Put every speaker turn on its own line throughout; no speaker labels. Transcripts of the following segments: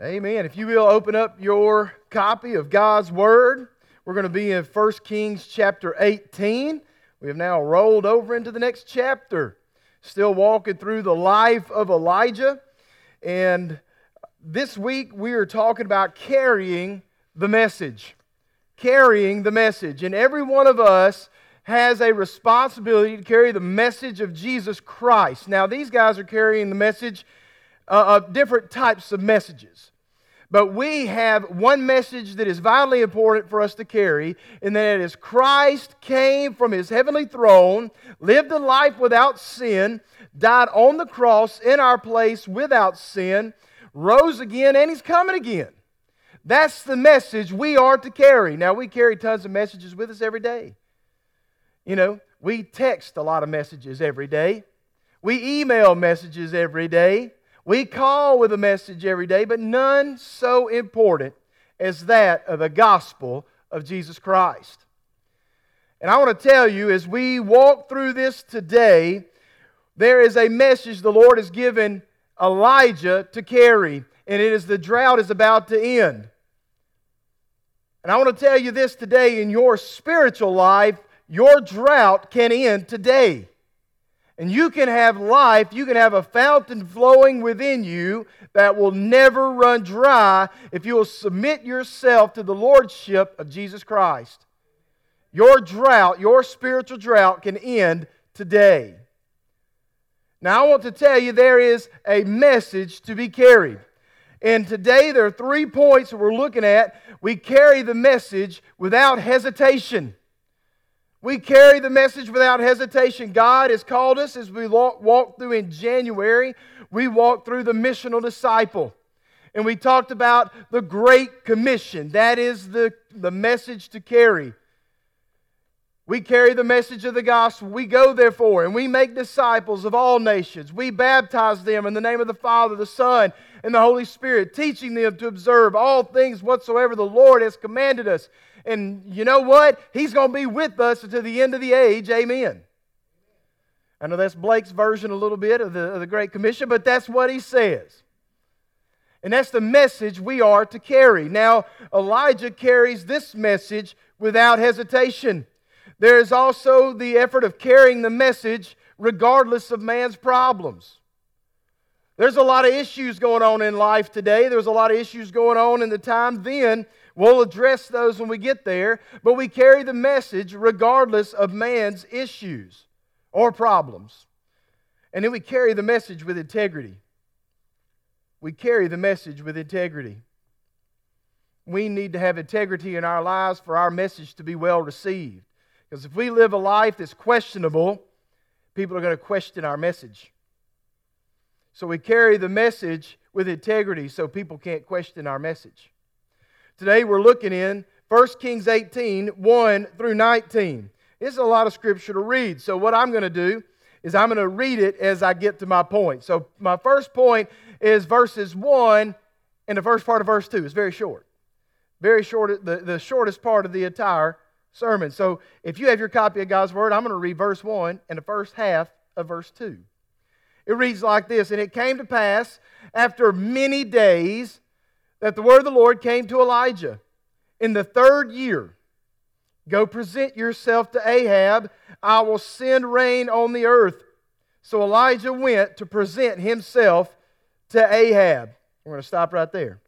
Amen. If you will open up your copy of God's Word, we're going to be in 1 Kings chapter 18. We have now rolled over into the next chapter, still walking through the life of Elijah. And this week we are talking about carrying the message. Carrying the message. And every one of us has a responsibility to carry the message of Jesus Christ. Now, these guys are carrying the message uh, of different types of messages. But we have one message that is vitally important for us to carry, and that is Christ came from his heavenly throne, lived a life without sin, died on the cross in our place without sin, rose again, and he's coming again. That's the message we are to carry. Now, we carry tons of messages with us every day. You know, we text a lot of messages every day, we email messages every day. We call with a message every day, but none so important as that of the gospel of Jesus Christ. And I want to tell you, as we walk through this today, there is a message the Lord has given Elijah to carry, and it is the drought is about to end. And I want to tell you this today in your spiritual life, your drought can end today. And you can have life, you can have a fountain flowing within you that will never run dry if you will submit yourself to the lordship of Jesus Christ. Your drought, your spiritual drought, can end today. Now, I want to tell you there is a message to be carried. And today there are three points that we're looking at. We carry the message without hesitation. We carry the message without hesitation. God has called us as we walk through in January. We walked through the missional disciple. And we talked about the Great Commission. That is the, the message to carry. We carry the message of the gospel. We go, therefore, and we make disciples of all nations. We baptize them in the name of the Father, the Son, and the Holy Spirit, teaching them to observe all things whatsoever the Lord has commanded us. And you know what? He's going to be with us to the end of the age. Amen. I know that's Blake's version a little bit of the, of the Great Commission, but that's what he says. And that's the message we are to carry. Now, Elijah carries this message without hesitation. There is also the effort of carrying the message regardless of man's problems. There's a lot of issues going on in life today. There's a lot of issues going on in the time then We'll address those when we get there, but we carry the message regardless of man's issues or problems. And then we carry the message with integrity. We carry the message with integrity. We need to have integrity in our lives for our message to be well received. Because if we live a life that's questionable, people are going to question our message. So we carry the message with integrity so people can't question our message. Today we're looking in 1 Kings 18, 1 through 19. This is a lot of scripture to read. So, what I'm going to do is I'm going to read it as I get to my point. So, my first point is verses 1 and the first part of verse 2. It's very short. Very short, the, the shortest part of the entire sermon. So, if you have your copy of God's Word, I'm going to read verse 1 and the first half of verse 2. It reads like this And it came to pass after many days that the word of the Lord came to Elijah in the third year. Go present yourself to Ahab. I will send rain on the earth. So Elijah went to present himself to Ahab. We're going to stop right there.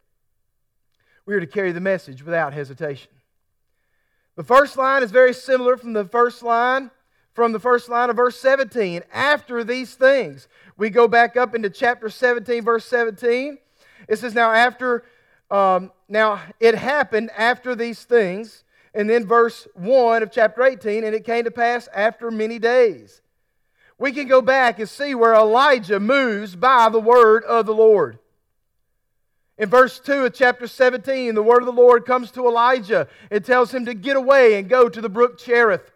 We are to carry the message without hesitation. The first line is very similar from the first line from the first line of verse 17. After these things, we go back up into chapter 17, verse 17. It says, Now, after um, now, it happened after these things. And then verse 1 of chapter 18, and it came to pass after many days. We can go back and see where Elijah moves by the word of the Lord. In verse 2 of chapter 17, the word of the Lord comes to Elijah. It tells him to get away and go to the brook Cherith.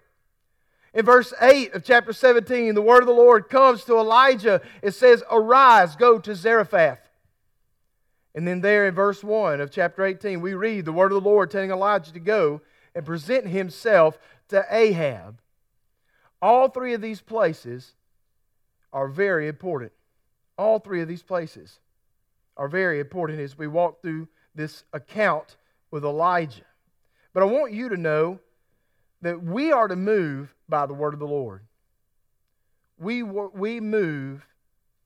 In verse 8 of chapter 17, the word of the Lord comes to Elijah. It says, Arise, go to Zarephath. And then, there in verse 1 of chapter 18, we read the word of the Lord telling Elijah to go and present himself to Ahab. All three of these places are very important. All three of these places are very important as we walk through this account with Elijah. But I want you to know that we are to move by the word of the Lord. We, we move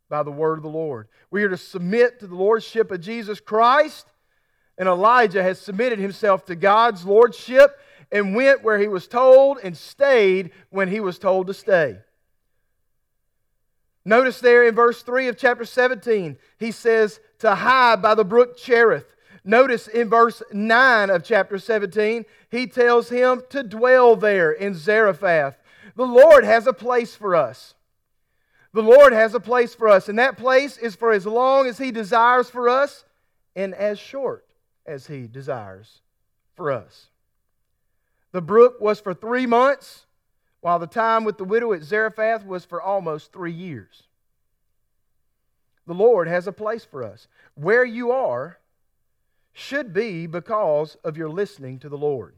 by the word of the Lord. We are to submit to the lordship of Jesus Christ. And Elijah has submitted himself to God's lordship and went where he was told and stayed when he was told to stay. Notice there in verse 3 of chapter 17, he says, to hide by the brook Cherith. Notice in verse 9 of chapter 17, he tells him to dwell there in Zarephath. The Lord has a place for us. The Lord has a place for us, and that place is for as long as He desires for us and as short as He desires for us. The brook was for three months, while the time with the widow at Zarephath was for almost three years. The Lord has a place for us. Where you are should be because of your listening to the Lord.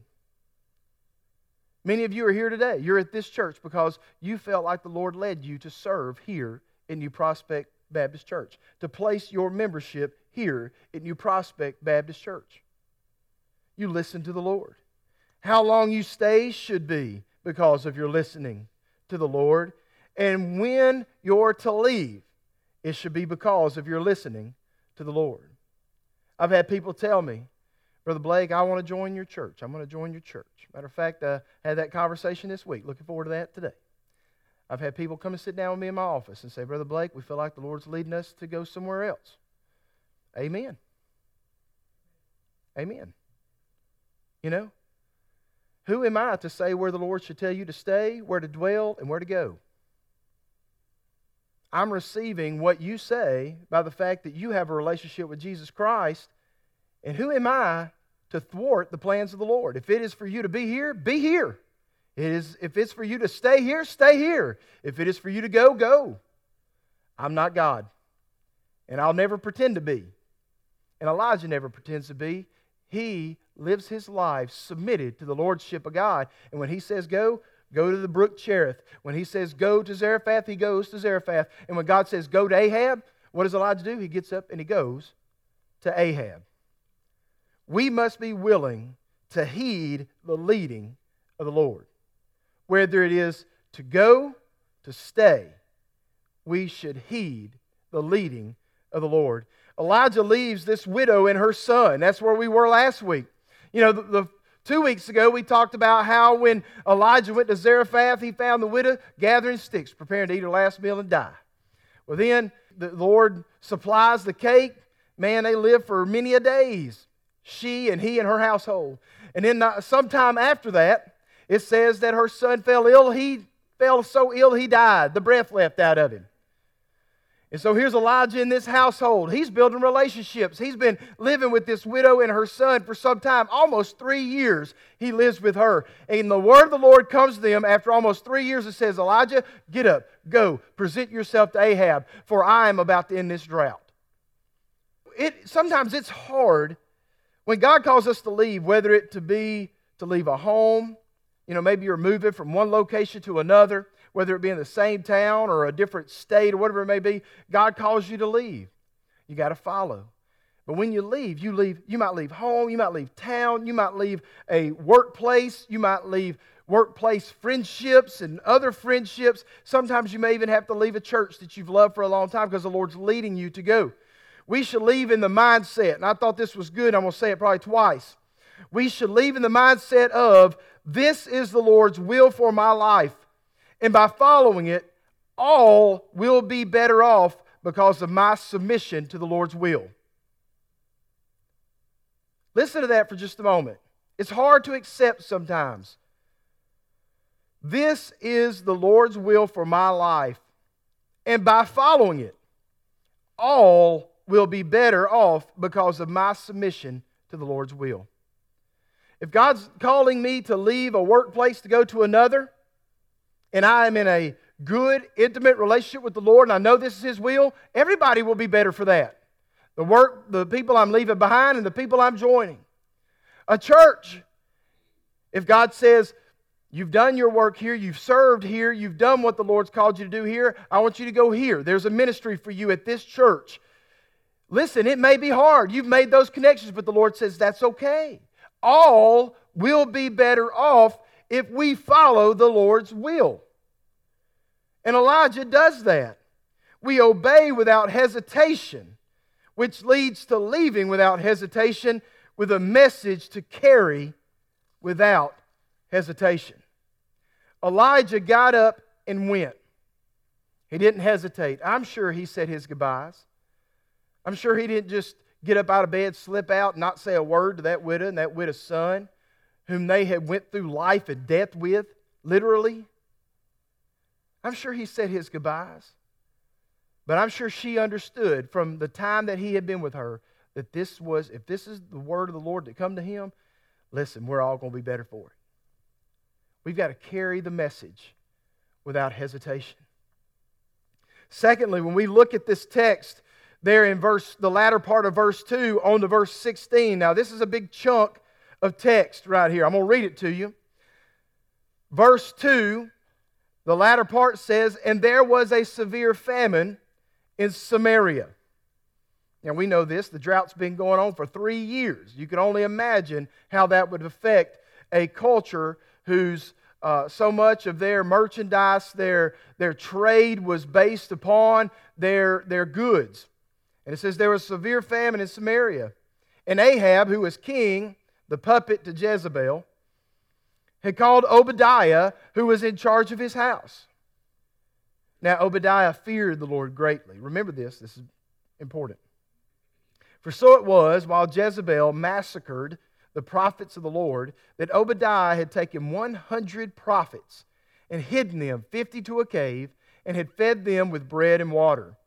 Many of you are here today. You're at this church because you felt like the Lord led you to serve here in New Prospect Baptist Church, to place your membership here at New Prospect Baptist Church. You listen to the Lord. How long you stay should be because of your listening to the Lord. And when you're to leave, it should be because of your listening to the Lord. I've had people tell me, Brother Blake, I want to join your church. I'm going to join your church. Matter of fact, I had that conversation this week. Looking forward to that today. I've had people come and sit down with me in my office and say, Brother Blake, we feel like the Lord's leading us to go somewhere else. Amen. Amen. You know, who am I to say where the Lord should tell you to stay, where to dwell, and where to go? I'm receiving what you say by the fact that you have a relationship with Jesus Christ. And who am I to thwart the plans of the Lord? If it is for you to be here, be here. It is, if it's for you to stay here, stay here. If it is for you to go, go. I'm not God. And I'll never pretend to be. And Elijah never pretends to be. He lives his life submitted to the lordship of God. And when he says go, Go to the brook Cherith. When he says go to Zarephath, he goes to Zarephath. And when God says go to Ahab, what does Elijah do? He gets up and he goes to Ahab. We must be willing to heed the leading of the Lord. Whether it is to go, to stay, we should heed the leading of the Lord. Elijah leaves this widow and her son. That's where we were last week. You know, the, the Two weeks ago, we talked about how when Elijah went to Zarephath, he found the widow gathering sticks, preparing to eat her last meal and die. Well, then the Lord supplies the cake. Man, they live for many a days, she and he and her household. And then sometime after that, it says that her son fell ill. He fell so ill he died. The breath left out of him. And so here's Elijah in this household. He's building relationships. He's been living with this widow and her son for some time, almost three years. He lives with her. And the word of the Lord comes to them after almost three years. It says, Elijah, get up, go, present yourself to Ahab, for I am about to end this drought. It, sometimes it's hard when God calls us to leave, whether it to be to leave a home, you know, maybe you're moving from one location to another whether it be in the same town or a different state or whatever it may be, God calls you to leave. You got to follow. But when you leave, you leave, you might leave home, you might leave town, you might leave a workplace, you might leave workplace friendships and other friendships. Sometimes you may even have to leave a church that you've loved for a long time because the Lord's leading you to go. We should leave in the mindset, and I thought this was good, I'm going to say it probably twice. We should leave in the mindset of, this is the Lord's will for my life. And by following it, all will be better off because of my submission to the Lord's will. Listen to that for just a moment. It's hard to accept sometimes. This is the Lord's will for my life. And by following it, all will be better off because of my submission to the Lord's will. If God's calling me to leave a workplace to go to another, and I am in a good, intimate relationship with the Lord, and I know this is His will, everybody will be better for that. The work, the people I'm leaving behind, and the people I'm joining. A church, if God says, You've done your work here, you've served here, you've done what the Lord's called you to do here, I want you to go here. There's a ministry for you at this church. Listen, it may be hard. You've made those connections, but the Lord says that's okay. All will be better off if we follow the Lord's will. And Elijah does that. We obey without hesitation, which leads to leaving without hesitation with a message to carry without hesitation. Elijah got up and went. He didn't hesitate. I'm sure he said his goodbyes. I'm sure he didn't just get up out of bed, slip out, not say a word to that widow and that widow's son, whom they had went through life and death with, literally. I'm sure he said his goodbyes. But I'm sure she understood from the time that he had been with her that this was, if this is the word of the Lord that come to him, listen, we're all going to be better for it. We've got to carry the message without hesitation. Secondly, when we look at this text there in verse the latter part of verse 2 on to verse 16. Now, this is a big chunk of text right here. I'm going to read it to you. Verse 2, the latter part says, And there was a severe famine in Samaria. Now, we know this. The drought's been going on for three years. You can only imagine how that would affect a culture whose uh, so much of their merchandise, their, their trade was based upon their, their goods. And it says there was severe famine in Samaria. And Ahab, who was king, the puppet to Jezebel, had called Obadiah, who was in charge of his house. Now, Obadiah feared the Lord greatly. Remember this, this is important. For so it was, while Jezebel massacred the prophets of the Lord, that Obadiah had taken 100 prophets and hidden them 50 to a cave and had fed them with bread and water.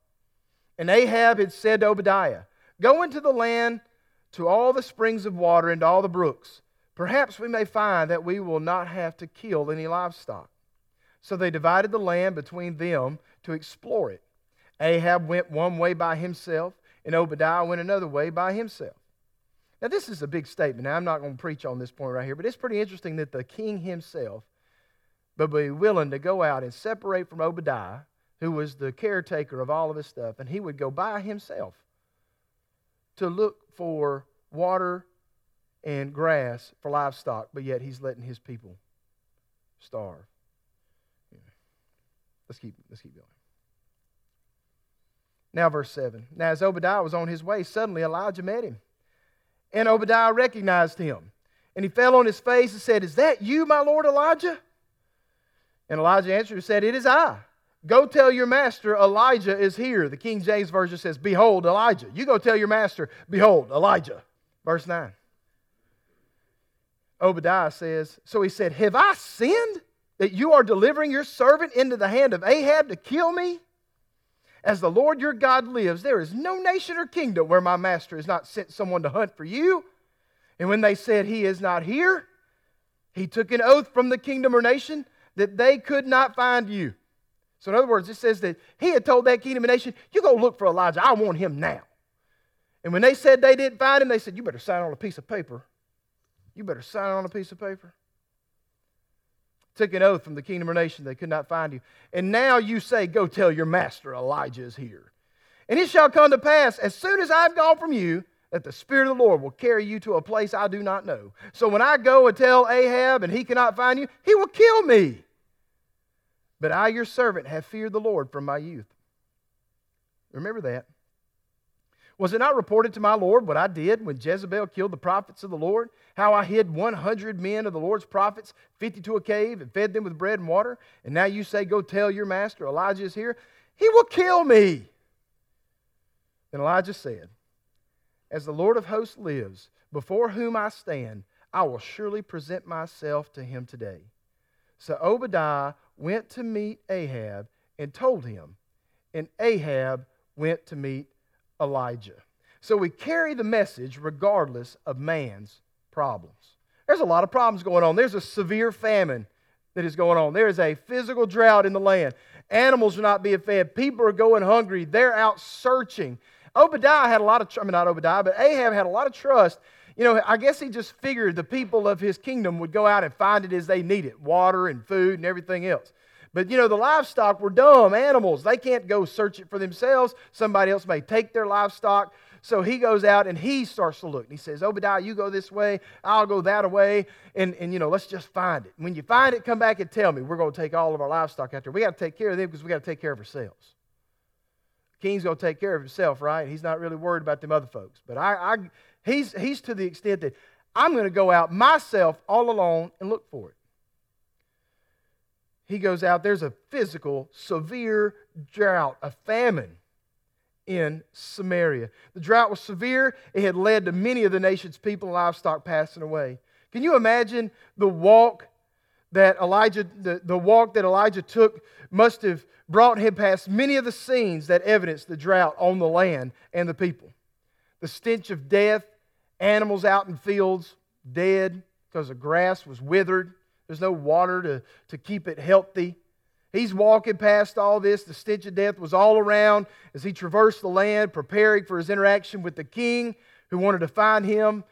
And Ahab had said to Obadiah, Go into the land to all the springs of water and all the brooks. Perhaps we may find that we will not have to kill any livestock. So they divided the land between them to explore it. Ahab went one way by himself, and Obadiah went another way by himself. Now, this is a big statement. Now, I'm not going to preach on this point right here, but it's pretty interesting that the king himself would be willing to go out and separate from Obadiah, who was the caretaker of all of his stuff, and he would go by himself to look for water and grass for livestock, but yet he's letting his people starve. Let's keep let's keep going. Now, verse 7. Now, as Obadiah was on his way, suddenly Elijah met him and Obadiah recognized him. And he fell on his face and said, Is that you, my Lord Elijah? And Elijah answered and said, It is I. Go tell your master, Elijah is here. The King James Version says, Behold, Elijah. You go tell your master, Behold, Elijah. Verse 9. Obadiah says, So he said, Have I sinned that you are delivering your servant into the hand of Ahab to kill me? As the Lord your God lives, there is no nation or kingdom where my master has not sent someone to hunt for you. And when they said, He is not here, he took an oath from the kingdom or nation that they could not find you. So, in other words, it says that he had told that kingdom or nation, You go look for Elijah. I want him now. And when they said they didn't find him, they said, You better sign on a piece of paper. You better sign on a piece of paper took an oath from the kingdom or nation they could not find you. And now you say, Go tell your master Elijah is here. And it shall come to pass, as soon as I've gone from you, that the Spirit of the Lord will carry you to a place I do not know. So when I go and tell Ahab and he cannot find you, he will kill me. But I, your servant, have feared the Lord from my youth. Remember that. Was it not reported to my Lord what I did when Jezebel killed the prophets of the Lord? How I hid 100 men of the Lord's prophets, 50 to a cave, and fed them with bread and water? And now you say, Go tell your master Elijah is here? He will kill me. Then Elijah said, As the Lord of hosts lives, before whom I stand, I will surely present myself to him today. So Obadiah went to meet Ahab and told him, and Ahab went to meet Elijah. So we carry the message regardless of man's problems. There's a lot of problems going on. There's a severe famine that is going on. There is a physical drought in the land. Animals are not being fed. People are going hungry. They're out searching. Obadiah had a lot of, I mean, not Obadiah, but Ahab had a lot of trust. You know, I guess he just figured the people of his kingdom would go out and find it as they need it water and food and everything else. But you know, the livestock were dumb animals. They can't go search it for themselves. Somebody else may take their livestock. So he goes out and he starts to look. And He says, Obadiah, you go this way, I'll go that way, and, and you know, let's just find it. When you find it, come back and tell me. We're going to take all of our livestock out there. We got to take care of them because we got to take care of ourselves. King's going to take care of himself, right? He's not really worried about them other folks. But I, I he's, he's to the extent that I'm going to go out myself all alone and look for it. He goes out, there's a physical, severe drought, a famine in Samaria. The drought was severe. It had led to many of the nation's people and livestock passing away. Can you imagine the walk that Elijah, the, the walk that Elijah took must have brought him past many of the scenes that evidenced the drought on the land and the people. The stench of death, animals out in fields, dead because the grass was withered. There's no water to, to keep it healthy. He's walking past all this. The stench of death was all around as he traversed the land, preparing for his interaction with the king who wanted to find him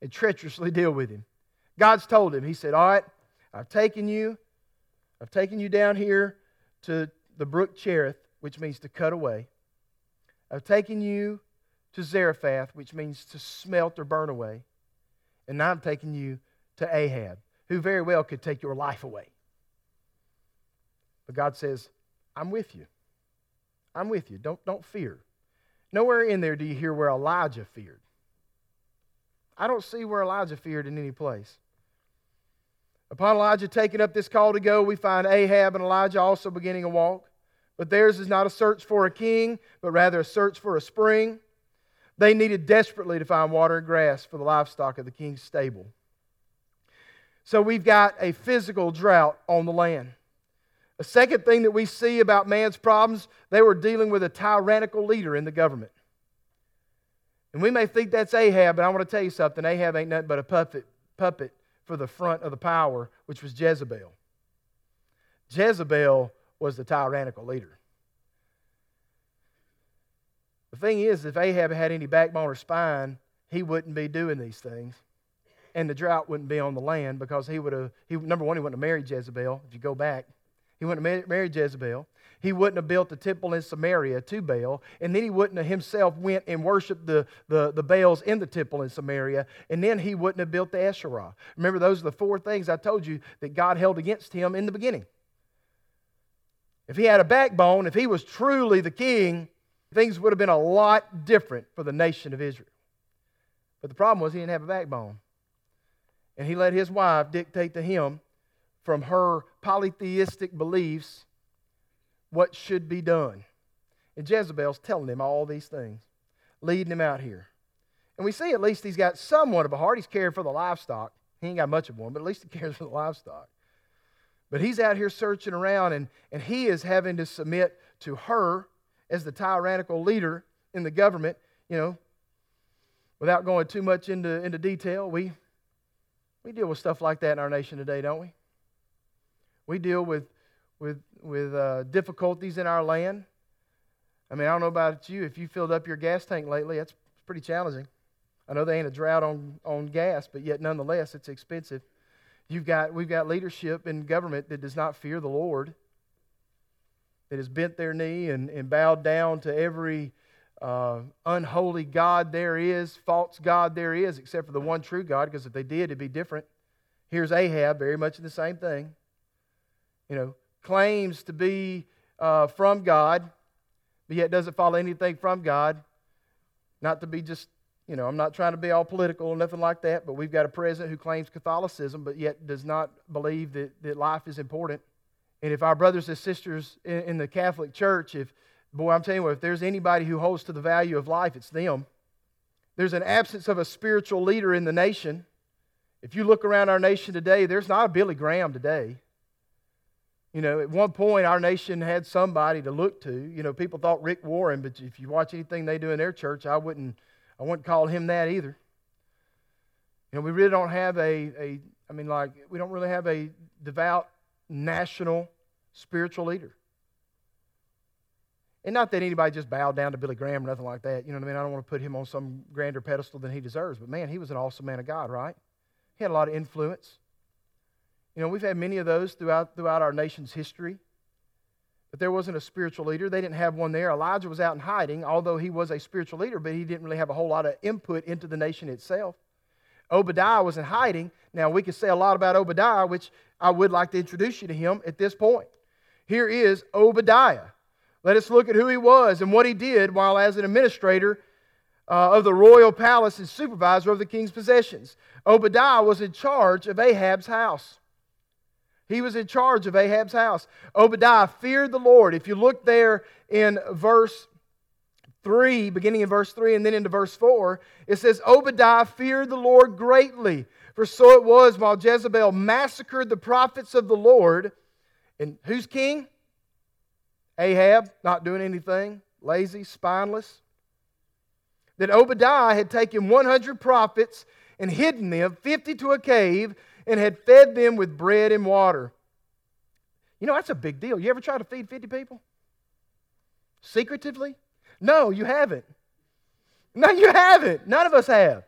and treacherously deal with him. God's told him, He said, All right, I've taken you. I've taken you down here to the brook Cherith, which means to cut away. I've taken you to Zarephath, which means to smelt or burn away. And now I'm taking you to Ahab, who very well could take your life away. But God says, I'm with you. I'm with you. Don't, don't fear. Nowhere in there do you hear where Elijah feared. I don't see where Elijah feared in any place. Upon Elijah taking up this call to go, we find Ahab and Elijah also beginning a walk. But theirs is not a search for a king, but rather a search for a spring. They needed desperately to find water and grass for the livestock of the king's stable. So we've got a physical drought on the land. A second thing that we see about man's problems, they were dealing with a tyrannical leader in the government. And we may think that's Ahab, but I want to tell you something. Ahab ain't nothing but a puppet, puppet for the front of the power, which was Jezebel. Jezebel was the tyrannical leader. The thing is, if Ahab had any backbone or spine, he wouldn't be doing these things. And the drought wouldn't be on the land because he would have, he, number one, he wouldn't have married Jezebel, if you go back. He wouldn't have married Jezebel. He wouldn't have built the temple in Samaria to Baal. And then he wouldn't have himself went and worshiped the, the, the Baals in the temple in Samaria. And then he wouldn't have built the Asherah. Remember, those are the four things I told you that God held against him in the beginning. If he had a backbone, if he was truly the king, things would have been a lot different for the nation of Israel. But the problem was he didn't have a backbone. And he let his wife dictate to him from her polytheistic beliefs what should be done. And Jezebel's telling him all these things, leading him out here. And we see at least he's got somewhat of a heart. He's caring for the livestock. He ain't got much of one, but at least he cares for the livestock. But he's out here searching around, and, and he is having to submit to her as the tyrannical leader in the government. You know, without going too much into, into detail, we, we deal with stuff like that in our nation today, don't we? We deal with, with, with uh, difficulties in our land. I mean, I don't know about you. If you filled up your gas tank lately, that's pretty challenging. I know there ain't a drought on, on gas, but yet nonetheless, it's expensive. You've got, we've got leadership in government that does not fear the Lord, that has bent their knee and, and bowed down to every uh, unholy God there is, false God there is, except for the one true God, because if they did, it'd be different. Here's Ahab, very much the same thing. You know, claims to be uh, from God, but yet doesn't follow anything from God. Not to be just you know, I'm not trying to be all political or nothing like that, but we've got a president who claims Catholicism, but yet does not believe that, that life is important. And if our brothers and sisters in, the Catholic Church, if, boy, I'm telling you, if there's anybody who holds to the value of life, it's them. There's an absence of a spiritual leader in the nation. If you look around our nation today, there's not a Billy Graham today. You know, at one point, our nation had somebody to look to. You know, people thought Rick Warren, but if you watch anything they do in their church, I wouldn't I wouldn't call him that either. You know, we really don't have a, a I mean, like, we don't really have a devout national spiritual leader. And not that anybody just bowed down to Billy Graham or nothing like that. You know what I mean? I don't want to put him on some grander pedestal than he deserves. But man, he was an awesome man of God, right? He had a lot of influence. You know, we've had many of those throughout, throughout our nation's history. but there wasn't a spiritual leader. They didn't have one there. Elijah was out in hiding, although he was a spiritual leader, but he didn't really have a whole lot of input into the nation itself. Obadiah was in hiding. Now, we could say a lot about Obadiah, which I would like to introduce you to him at this point. Here is Obadiah. Let us look at who he was and what he did while as an administrator uh, of the royal palace and supervisor of the king's possessions. Obadiah was in charge of Ahab's house. He was in charge of Ahab's house. Obadiah feared the Lord. If you look there in verse 3, beginning in verse 3 and then into verse 4, it says, Obadiah feared the Lord greatly. For so it was while Jezebel massacred the prophets of the Lord. And who's king? Ahab, not doing anything, lazy, spineless. That Obadiah had taken 100 prophets and hidden them, 50 to a cave, and had fed them with bread and water. You know, that's a big deal. You ever try to feed 50 people? Secretively? No, you haven't. No, you haven't. None of us have.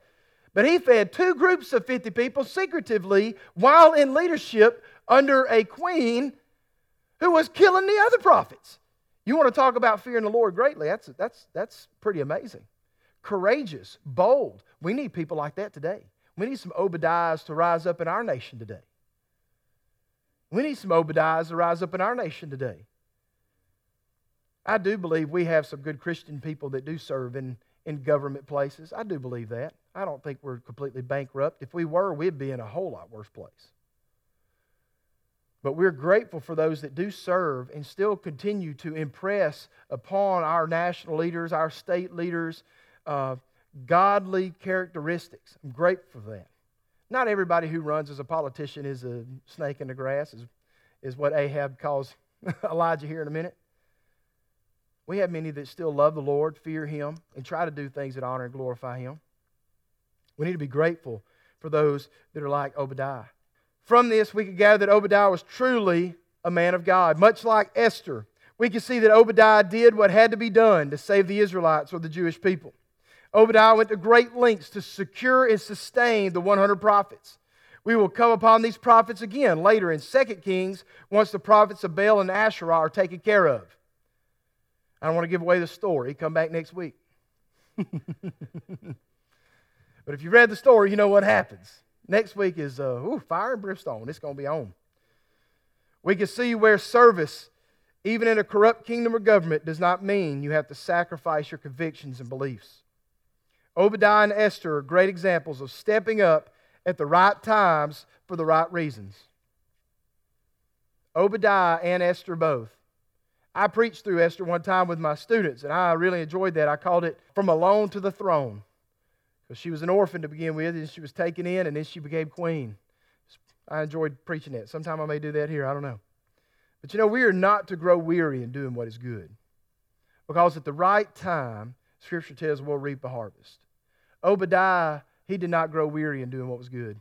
But he fed two groups of 50 people secretively while in leadership under a queen who was killing the other prophets. You want to talk about fearing the Lord greatly? That's, that's, that's pretty amazing. Courageous, bold. We need people like that today. We need some Obadiahs to rise up in our nation today. We need some Obadiahs to rise up in our nation today. I do believe we have some good Christian people that do serve in, in government places. I do believe that. I don't think we're completely bankrupt. If we were, we'd be in a whole lot worse place. But we're grateful for those that do serve and still continue to impress upon our national leaders, our state leaders, uh, godly characteristics. I'm grateful for that. Not everybody who runs as a politician is a snake in the grass, is, is what Ahab calls Elijah here in a minute. We have many that still love the Lord, fear Him, and try to do things that honor and glorify Him. We need to be grateful for those that are like Obadiah. From this, we can gather that Obadiah was truly a man of God. Much like Esther, we can see that Obadiah did what had to be done to save the Israelites or the Jewish people. Obadiah went to great lengths to secure and sustain the 100 prophets. We will come upon these prophets again later in 2 Kings once the prophets of Baal and Asherah are taken care of. I don't want to give away the story. Come back next week. but if you read the story, you know what happens. Next week is uh, ooh, fire and brimstone. It's going to be on. We can see where service, even in a corrupt kingdom or government, does not mean you have to sacrifice your convictions and beliefs. Obadiah and Esther are great examples of stepping up at the right times for the right reasons. Obadiah and Esther both. I preached through Esther one time with my students, and I really enjoyed that. I called it From Alone to the Throne. Because she was an orphan to begin with, and she was taken in, and then she became queen. I enjoyed preaching that. Sometime I may do that here, I don't know. But you know, we are not to grow weary in doing what is good. Because at the right time, Scripture tells we'll reap a harvest. Obadiah, he did not grow weary in doing what was good.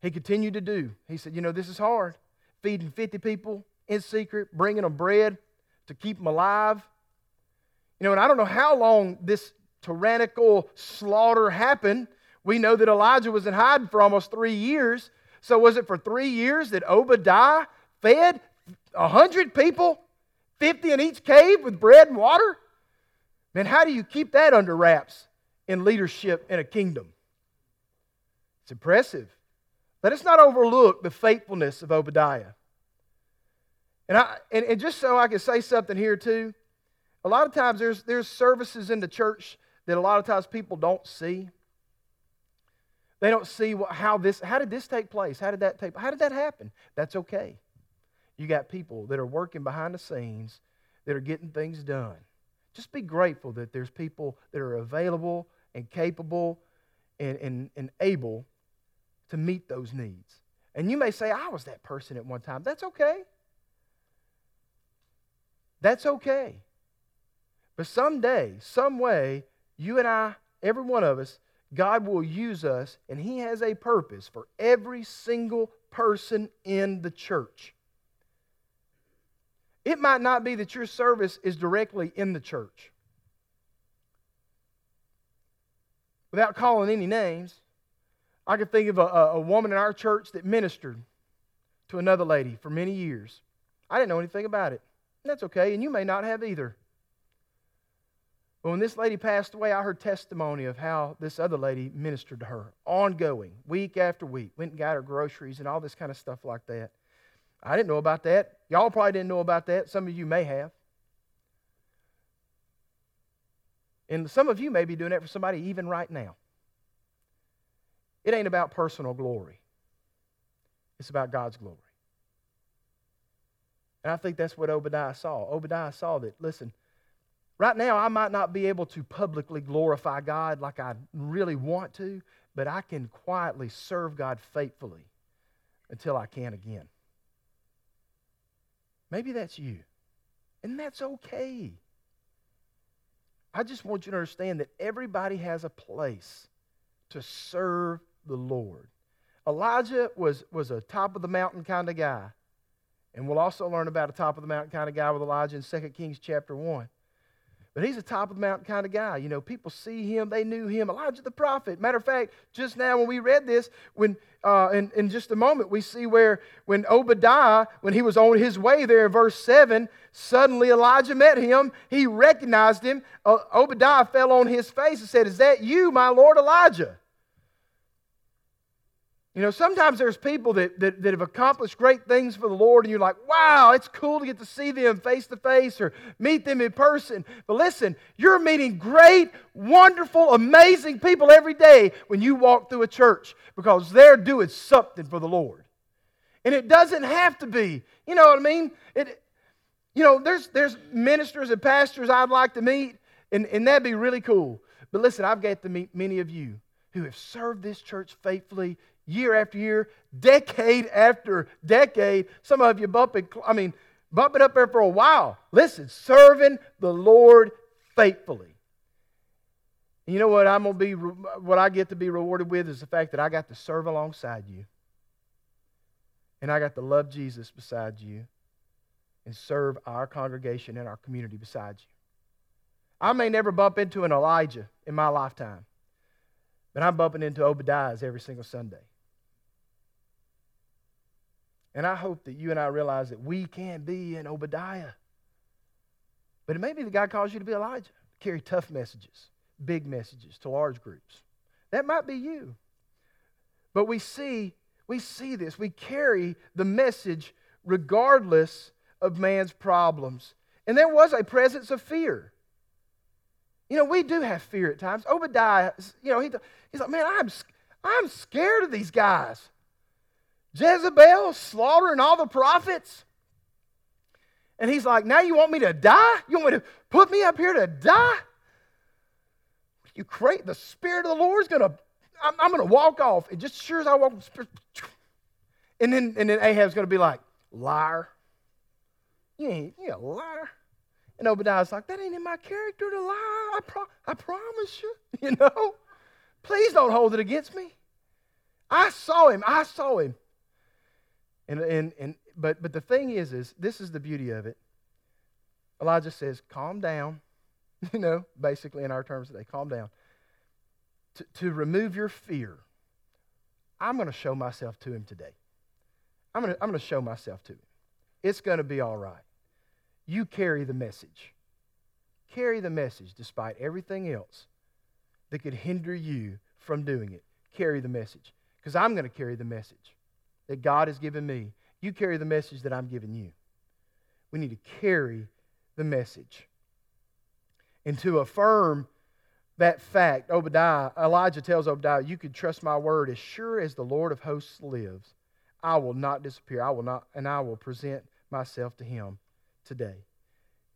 He continued to do. He said, You know, this is hard. Feeding 50 people in secret, bringing them bread to keep them alive. You know, and I don't know how long this tyrannical slaughter happened. We know that Elijah was in hiding for almost three years. So, was it for three years that Obadiah fed 100 people, 50 in each cave with bread and water? Man, how do you keep that under wraps? in leadership in a kingdom. It's impressive. Let us not overlook the faithfulness of Obadiah. And, I, and, and just so I can say something here too, a lot of times there's, there's services in the church that a lot of times people don't see. They don't see what, how this, how did this take place? How did that take, how did that happen? That's okay. You got people that are working behind the scenes that are getting things done. Just be grateful that there's people that are available and capable and, and, and able to meet those needs. And you may say, I was that person at one time. That's okay. That's okay. But someday, some way, you and I, every one of us, God will use us, and He has a purpose for every single person in the church. It might not be that your service is directly in the church. Without calling any names, I can think of a, a, woman in our church that ministered to another lady for many years. I didn't know anything about it. That's okay, and you may not have either. But when this lady passed away, I heard testimony of how this other lady ministered to her, ongoing, week after week, went and got her groceries and all this kind of stuff like that. I didn't know about that. Y'all probably didn't know about that. Some of you may have. And some of you may be doing that for somebody even right now. It ain't about personal glory, it's about God's glory. And I think that's what Obadiah saw. Obadiah saw that, listen, right now I might not be able to publicly glorify God like I really want to, but I can quietly serve God faithfully until I can again. Maybe that's you. And that's okay. I just want you to understand that everybody has a place to serve the Lord. Elijah was, was a top of the mountain kind of guy. And we'll also learn about a top of the mountain kind of guy with Elijah in 2 Kings chapter 1. But he's a top of the mountain kind of guy. You know, people see him, they knew him. Elijah the prophet. Matter of fact, just now when we read this, when uh, in, in just a moment, we see where when Obadiah, when he was on his way there in verse 7, suddenly Elijah met him. He recognized him. Uh, Obadiah fell on his face and said, Is that you, my Lord Elijah? You know, sometimes there's people that, that, that, have accomplished great things for the Lord, and you're like, wow, it's cool to get to see them face to face or meet them in person. But listen, you're meeting great, wonderful, amazing people every day when you walk through a church because they're doing something for the Lord. And it doesn't have to be, you know what I mean? It, you know, there's, there's ministers and pastors I'd like to meet, and, and that'd be really cool. But listen, I've got to meet many of you who have served this church faithfully year after year, decade after decade. Some of you bumping, I mean, bumping up there for a while. Listen, serving the Lord faithfully. You know what I'm gonna be what I get to be rewarded with is the fact that I got to serve alongside you. And I got to love Jesus beside you and serve our congregation and our community beside you. I may never bump into an Elijah in my lifetime, but I'm bumping into Obadiahs every single Sunday. And I hope that you and I realize that we can be an Obadiah. But it may be that God calls you to be Elijah, carry tough messages, big messages to large groups. That might be you. But we see, we see this. We carry the message regardless of man's problems. And there was a presence of fear. You know, we do have fear at times. Obadiah, you know, he, he's like, man, I'm, I'm scared of these guys. Jezebel slaughtering all the prophets. And he's like, Now you want me to die? You want me to put me up here to die? You create the Spirit of the Lord is going to, I'm, I'm to walk off. And just sure as I walk, and then, and then Ahab's to be like, Liar. You ain't, you a liar. And Obadiah's like, That ain't in my character to lie. I, pro- I promise you. You know? Please don't hold it against me. I saw him. I saw him. And, and, and, but, but the thing is, is this is the beauty of it. Elijah says, calm down. You know, basically in our terms today, calm down. To, to remove your fear, I'm going to show myself to him today. I'm going to, I'm going to show myself to him. It's going to be all right. You carry the message. Carry the message despite everything else that could hinder you from doing it. Carry the message. Because I'm going to carry the message that God has given me. You carry the message that I'm giving you. We need to carry the message. And to affirm that fact, Obadiah, Elijah tells Obadiah, You can trust my word as sure as the Lord of hosts lives. I will not disappear. I will not, and I will present myself to him today.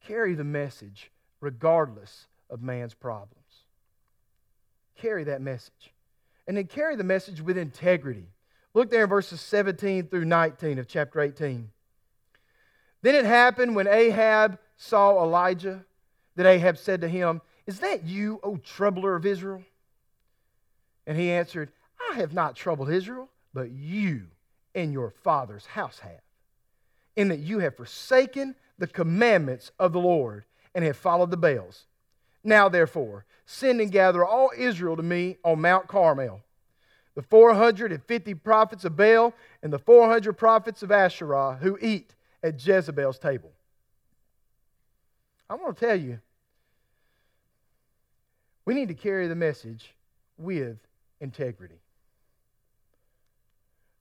Carry the message regardless of man's problems. Carry that message. And then carry the message with integrity. Look there in verses 17 through 19 of chapter 18. Then it happened when Ahab saw Elijah that Ahab said to him, Is that you, O troubler of Israel? And he answered, I have not troubled Israel, but you and your father's house have, in that you have forsaken the commandments of the Lord and have followed the Baals. Now, therefore, send and gather all Israel to me on Mount Carmel the 450 prophets of Baal and the 400 prophets of Asherah who eat at Jezebel's table. I want to tell you, we need to carry the message with integrity.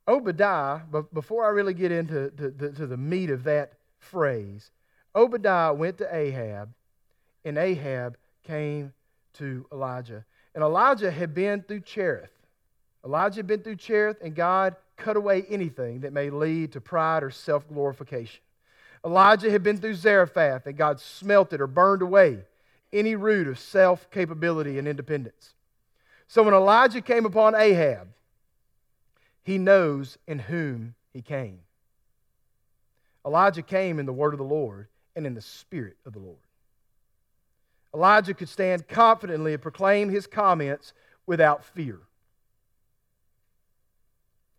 Obadiah, but before I really get into to, to, to the meat of that phrase, Obadiah went to Ahab, and Ahab came to Elijah. And Elijah had been through Cherith. Elijah had been through Cherith, and God cut away anything that may lead to pride or self glorification. Elijah had been through Zarephath, and God smelted or burned away any root of self capability and independence. So when Elijah came upon Ahab, he knows in whom he came. Elijah came in the word of the Lord and in the spirit of the Lord. Elijah could stand confidently and proclaim his comments without fear.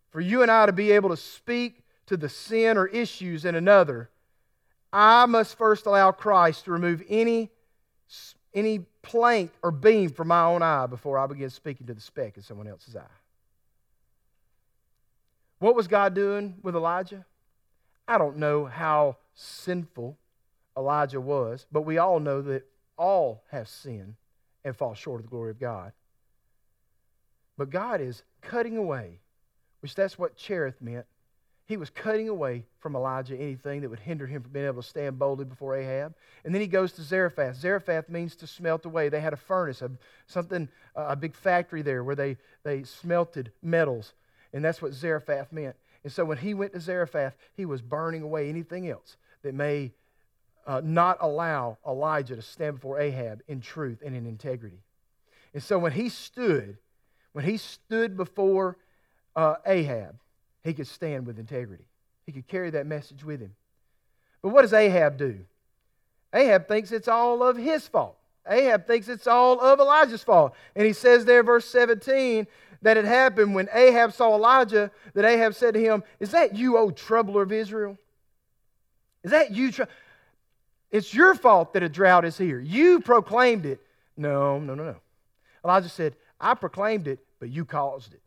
For you and I to be able to speak to the sin or issues in another, I must first allow Christ to remove any, any plank or beam from my own eye before I begin speaking to the speck in someone else's eye. What was God doing with Elijah? I don't know how sinful Elijah was, but we all know that all have sinned and fall short of the glory of God. But God is cutting away, which that's what Cherith meant. He was cutting away from Elijah anything that would hinder him from being able to stand boldly before Ahab. And then he goes to Zarephath. Zarephath means to smelt away. They had a furnace, a, something, a big factory there where they, they smelted metals. And that's what Zarephath meant. And so when he went to Zarephath, he was burning away anything else that may uh, not allow Elijah to stand before Ahab in truth and in integrity. And so when he stood, when he stood before uh, Ahab, he could stand with integrity. He could carry that message with him. But what does Ahab do? Ahab thinks it's all of his fault. Ahab thinks it's all of Elijah's fault. And he says there, verse 17, that it happened when Ahab saw Elijah, that Ahab said to him, Is that you, O troubler of Israel? Is that you? Tr- it's your fault that a drought is here. You proclaimed it. No, no, no, no. Elijah said, I proclaimed it, but you caused it.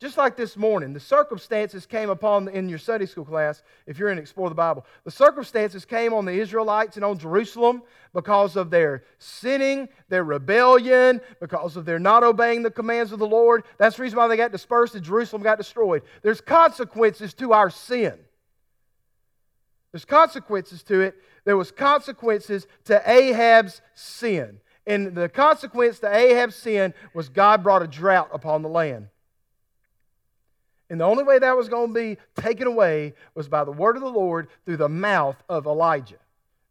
Just like this morning, the circumstances came upon, in your Sunday school class, if you're in Explore the Bible, the circumstances came on the Israelites and on Jerusalem because of their sinning, their rebellion, because of their not obeying the commands of the Lord. That's the reason why they got dispersed and Jerusalem got destroyed. There's consequences to our sin. There's consequences to it. There was consequences to Ahab's sin. And the consequence to Ahab's sin was God brought a drought upon the land. And the only way that was going to be taken away was by the word of the Lord through the mouth of Elijah.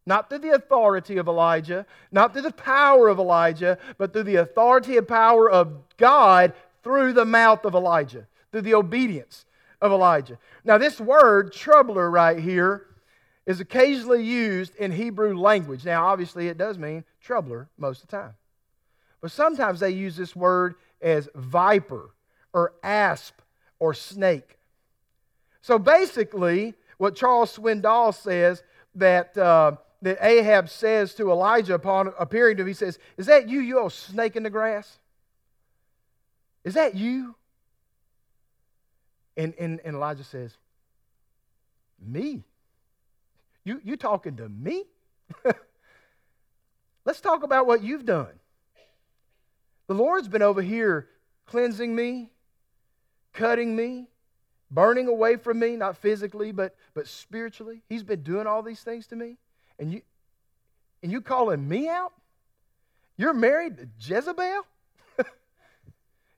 Not through the authority of Elijah, not through the power of Elijah, but through the authority and power of God through the mouth of Elijah, through the obedience of Elijah. Now, this word, troubler, right here, is occasionally used in Hebrew language. Now, obviously, it does mean troubler most of the time. But sometimes they use this word as viper or asp or snake. So basically, what Charles Swindoll says that, uh, that Ahab says to Elijah upon appearing to him, he says, Is that you, you old snake in the grass? Is that you? And, and, and Elijah says, Me? You, you talking to me? Let's talk about what you've done. The Lord's been over here cleansing me, cutting me, burning away from me, not physically, but, but spiritually. He's been doing all these things to me. And you, and you calling me out? You're married to Jezebel?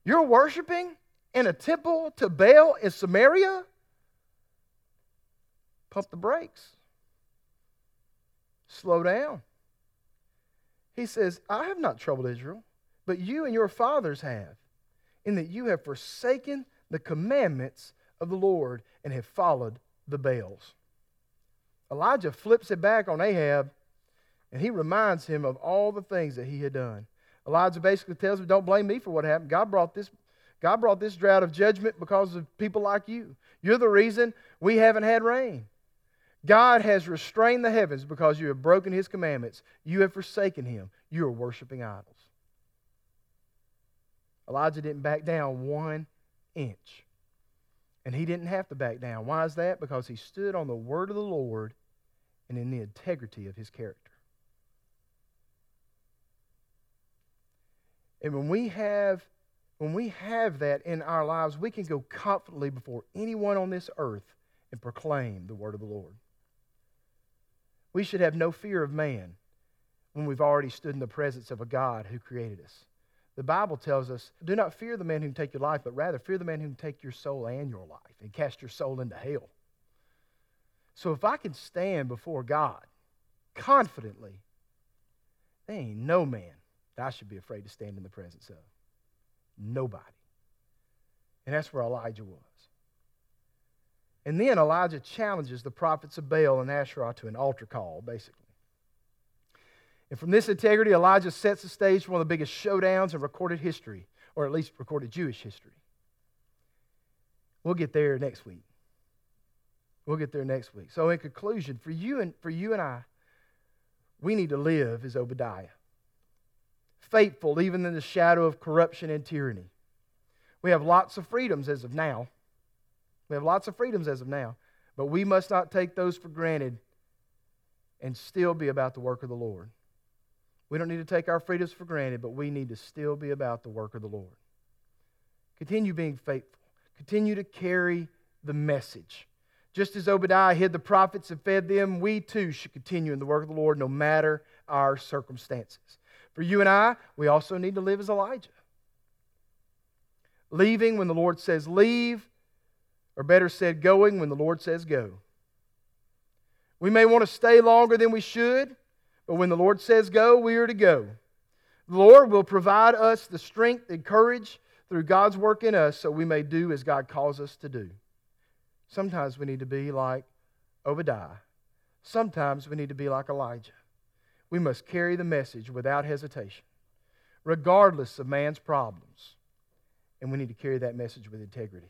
You're worshiping in a temple to Baal in Samaria? Pump the brakes. Slow down. He says, I have not troubled Israel, but you and your fathers have, in that you have forsaken the commandments of the Lord and have followed the Baals. Elijah flips it back on Ahab and he reminds him of all the things that he had done. Elijah basically tells him, Don't blame me for what happened. God brought this, God brought this drought of judgment because of people like you. You're the reason we haven't had rain. God has restrained the heavens because you have broken his commandments. You have forsaken him. You are worshiping idols. Elijah didn't back down one inch. And he didn't have to back down. Why is that? Because he stood on the word of the Lord and in the integrity of his character. And when we have when we have that in our lives, we can go confidently before anyone on this earth and proclaim the word of the Lord. We should have no fear of man when we've already stood in the presence of a God who created us. The Bible tells us, do not fear the man who can take your life, but rather fear the man who can take your soul and your life and cast your soul into hell. So if I can stand before God confidently, there ain't no man that I should be afraid to stand in the presence of. Nobody. And that's where Elijah was. And then Elijah challenges the prophets of Baal and Asherah to an altar call, basically. And from this integrity, Elijah sets the stage for one of the biggest showdowns in recorded history, or at least recorded Jewish history. We'll get there next week. We'll get there next week. So, in conclusion, for you and, for you and I, we need to live as Obadiah faithful even in the shadow of corruption and tyranny. We have lots of freedoms as of now. We have lots of freedoms as of now, but we must not take those for granted and still be about the work of the Lord. We don't need to take our freedoms for granted, but we need to still be about the work of the Lord. Continue being faithful. Continue to carry the message. Just as Obadiah hid the prophets and fed them, we too should continue in the work of the Lord no matter our circumstances. For you and I, we also need to live as Elijah. Leaving when the Lord says leave, or better said, going when the Lord says go. We may want to stay longer than we should, but when the Lord says go, we are to go. The Lord will provide us the strength and courage through God's work in us so we may do as God calls us to do. Sometimes we need to be like Obadiah. Sometimes we need to be like Elijah. We must carry the message without hesitation, regardless of man's problems. And we need to carry that message with integrity.